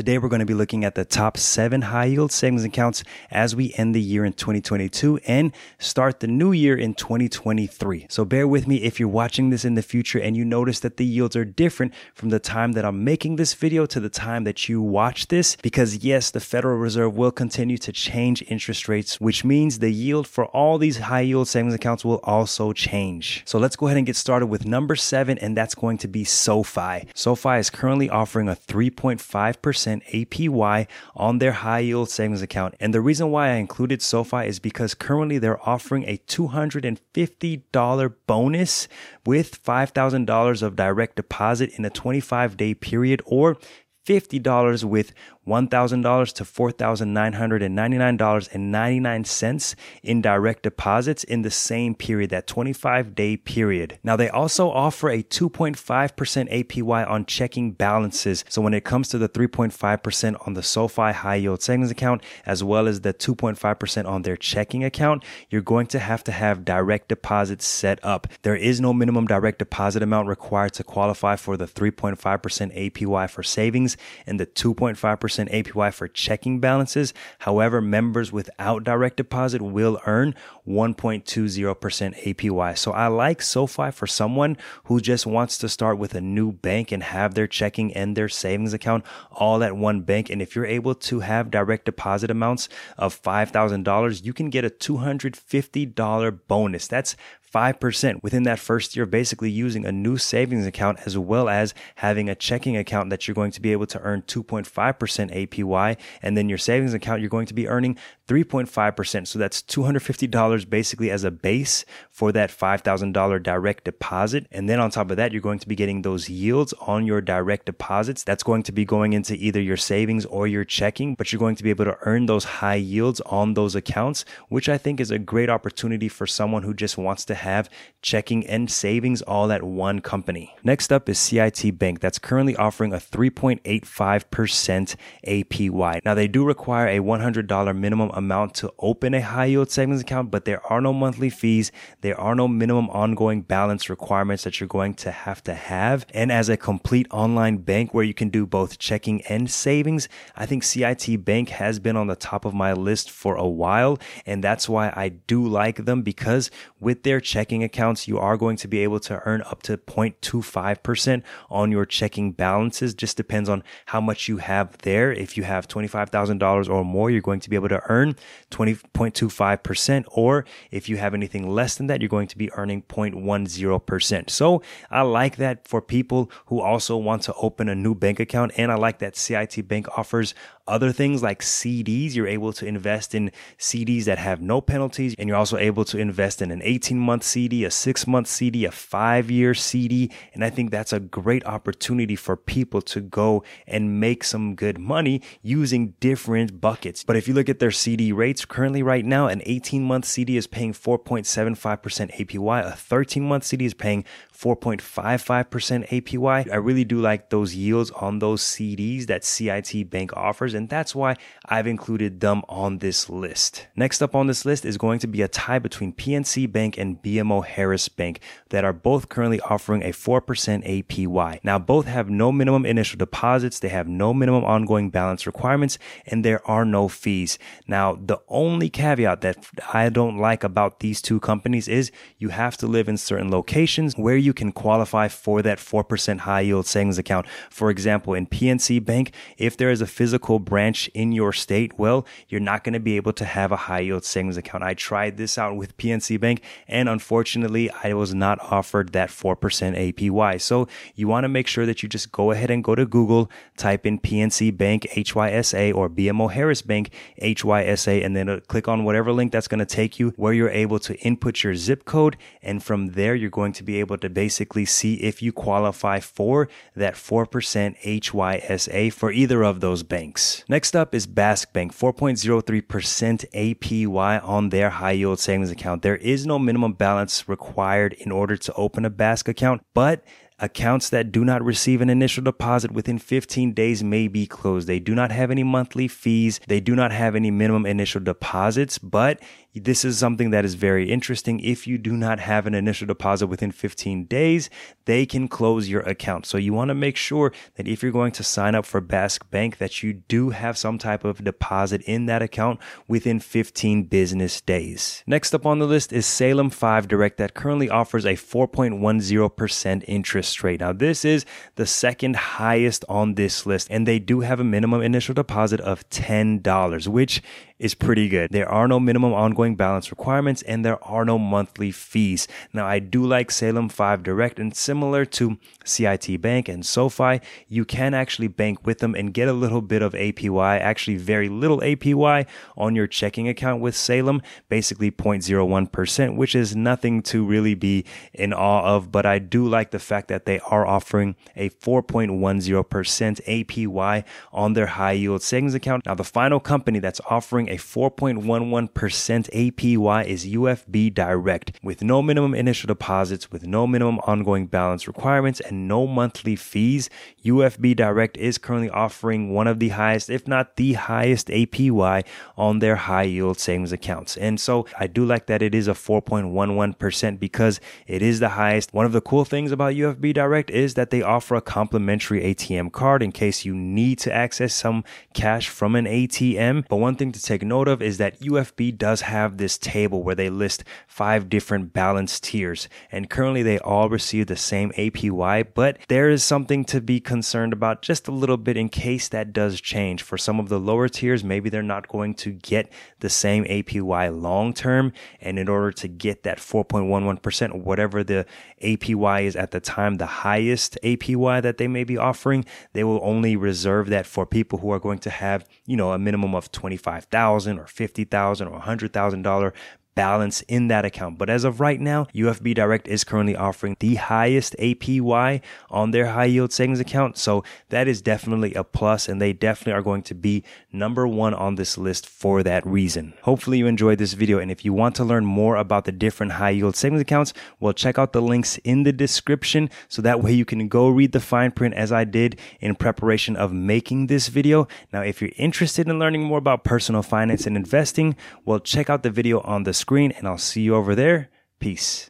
Today, we're going to be looking at the top seven high yield savings accounts as we end the year in 2022 and start the new year in 2023. So bear with me if you're watching this in the future and you notice that the yields are different from the time that I'm making this video to the time that you watch this, because yes, the Federal Reserve will continue to change interest rates, which means the yield for all these high yield savings accounts will also change. So let's go ahead and get started with number seven, and that's going to be SoFi. SoFi is currently offering a 3.5% APY on their high yield savings account. And the reason why I included SoFi is because currently they're offering a $250 bonus with $5,000 of direct deposit in a 25 day period or $50 with $1,000 to $4,999.99 in direct deposits in the same period, that 25 day period. Now, they also offer a 2.5% APY on checking balances. So, when it comes to the 3.5% on the SoFi high yield savings account, as well as the 2.5% on their checking account, you're going to have to have direct deposits set up. There is no minimum direct deposit amount required to qualify for the 3.5% APY for savings and the 2.5% APY for checking balances. However, members without direct deposit will earn 1.20% APY. So I like SoFi for someone who just wants to start with a new bank and have their checking and their savings account all at one bank. And if you're able to have direct deposit amounts of $5,000, you can get a $250 bonus. That's 5% within that first year, basically using a new savings account as well as having a checking account that you're going to be able to earn 2.5% APY. And then your savings account, you're going to be earning 3.5%. So that's $250 basically as a base for that $5,000 direct deposit. And then on top of that, you're going to be getting those yields on your direct deposits. That's going to be going into either your savings or your checking, but you're going to be able to earn those high yields on those accounts, which I think is a great opportunity for someone who just wants to have checking and savings all at one company. Next up is CIT Bank that's currently offering a 3.85% APY. Now they do require a $100 minimum amount to open a high yield savings account, but there are no monthly fees. There are no minimum ongoing balance requirements that you're going to have to have. And as a complete online bank where you can do both checking and savings, I think CIT Bank has been on the top of my list for a while. And that's why I do like them because with their checking accounts, you are going to be able to earn up to 0.25% on your checking balances. Just depends on how much you have there. If you have $25,000 or more, you're going to be able to earn 20.25%. Or if you have anything less than that, you're going to be earning 0.10%. So I like that for people who also want to open a new bank account. And I like that CIT Bank offers other things like CDs. You're able to invest in CDs that have no penalties. And you're also able to invest in an 18 month CD, a six month CD, a five year CD. And I think that's a great opportunity for people to go and make some good money using different buckets. But if you look at their CD rates currently right now, an 18 month CD is paying 4.75% APY. A 13 month CD is paying 4.55% APY. I really do like those yields on those CDs that CIT Bank offers, and that's why I've included them on this list. Next up on this list is going to be a tie between PNC Bank and BMO Harris Bank that are both currently offering a 4% APY. Now, both have no minimum initial deposits, they have no minimum ongoing balance requirements, and there are no fees. Now, the only caveat that I don't like about these two companies is you have to live in certain locations where you you can qualify for that 4% high yield savings account. For example, in PNC Bank, if there is a physical branch in your state, well, you're not going to be able to have a high yield savings account. I tried this out with PNC Bank and unfortunately I was not offered that 4% APY. So you want to make sure that you just go ahead and go to Google, type in PNC Bank HYSA or BMO Harris Bank HYSA, and then uh, click on whatever link that's going to take you where you're able to input your zip code. And from there, you're going to be able to basically see if you qualify for that 4% HYSA for either of those banks. Next up is Bask Bank, 4.03% APY on their high yield savings account. There is no minimum balance required in order to open a Bask account, but Accounts that do not receive an initial deposit within 15 days may be closed. They do not have any monthly fees. They do not have any minimum initial deposits, but this is something that is very interesting. If you do not have an initial deposit within 15 days, they can close your account. So you want to make sure that if you're going to sign up for Bask Bank, that you do have some type of deposit in that account within 15 business days. Next up on the list is Salem 5 Direct that currently offers a 4.10% interest rate. Now, this is the second highest on this list, and they do have a minimum initial deposit of $10, which is pretty good. There are no minimum ongoing balance requirements and there are no monthly fees. Now, I do like Salem 5 Direct and similar to CIT Bank and SoFi, you can actually bank with them and get a little bit of APY, actually very little APY on your checking account with Salem, basically 0.01%, which is nothing to really be in awe of. But I do like the fact that they are offering a 4.10% APY on their high yield savings account. Now, the final company that's offering a 4.11% APY is UFB Direct with no minimum initial deposits, with no minimum ongoing balance requirements, and no monthly fees. UFB Direct is currently offering one of the highest, if not the highest APY on their high yield savings accounts. And so I do like that it is a 4.11% because it is the highest. One of the cool things about UFB Direct is that they offer a complimentary ATM card in case you need to access some cash from an ATM. But one thing to take take note of is that UFB does have this table where they list five different balance tiers, and currently they all receive the same APY, but there is something to be concerned about just a little bit in case that does change. For some of the lower tiers, maybe they're not going to get the same APY long term, and in order to get that 4.11% whatever the APY is at the time, the highest APY that they may be offering, they will only reserve that for people who are going to have, you know, a minimum of 25,000 thousand or fifty thousand or hundred thousand dollar balance in that account. But as of right now, UFB Direct is currently offering the highest APY on their high yield savings account. So that is definitely a plus, and they definitely are going to be number one on this list for that reason. Hopefully, you enjoyed this video. And if you want to learn more about the different high yield savings accounts, well, check out the links in the description so that way you can go read the fine print as I did in preparation of making this video. Now, if you're interested in learning more about personal finance and investing, well, check out the video on the screen, and I'll see you over there. Peace.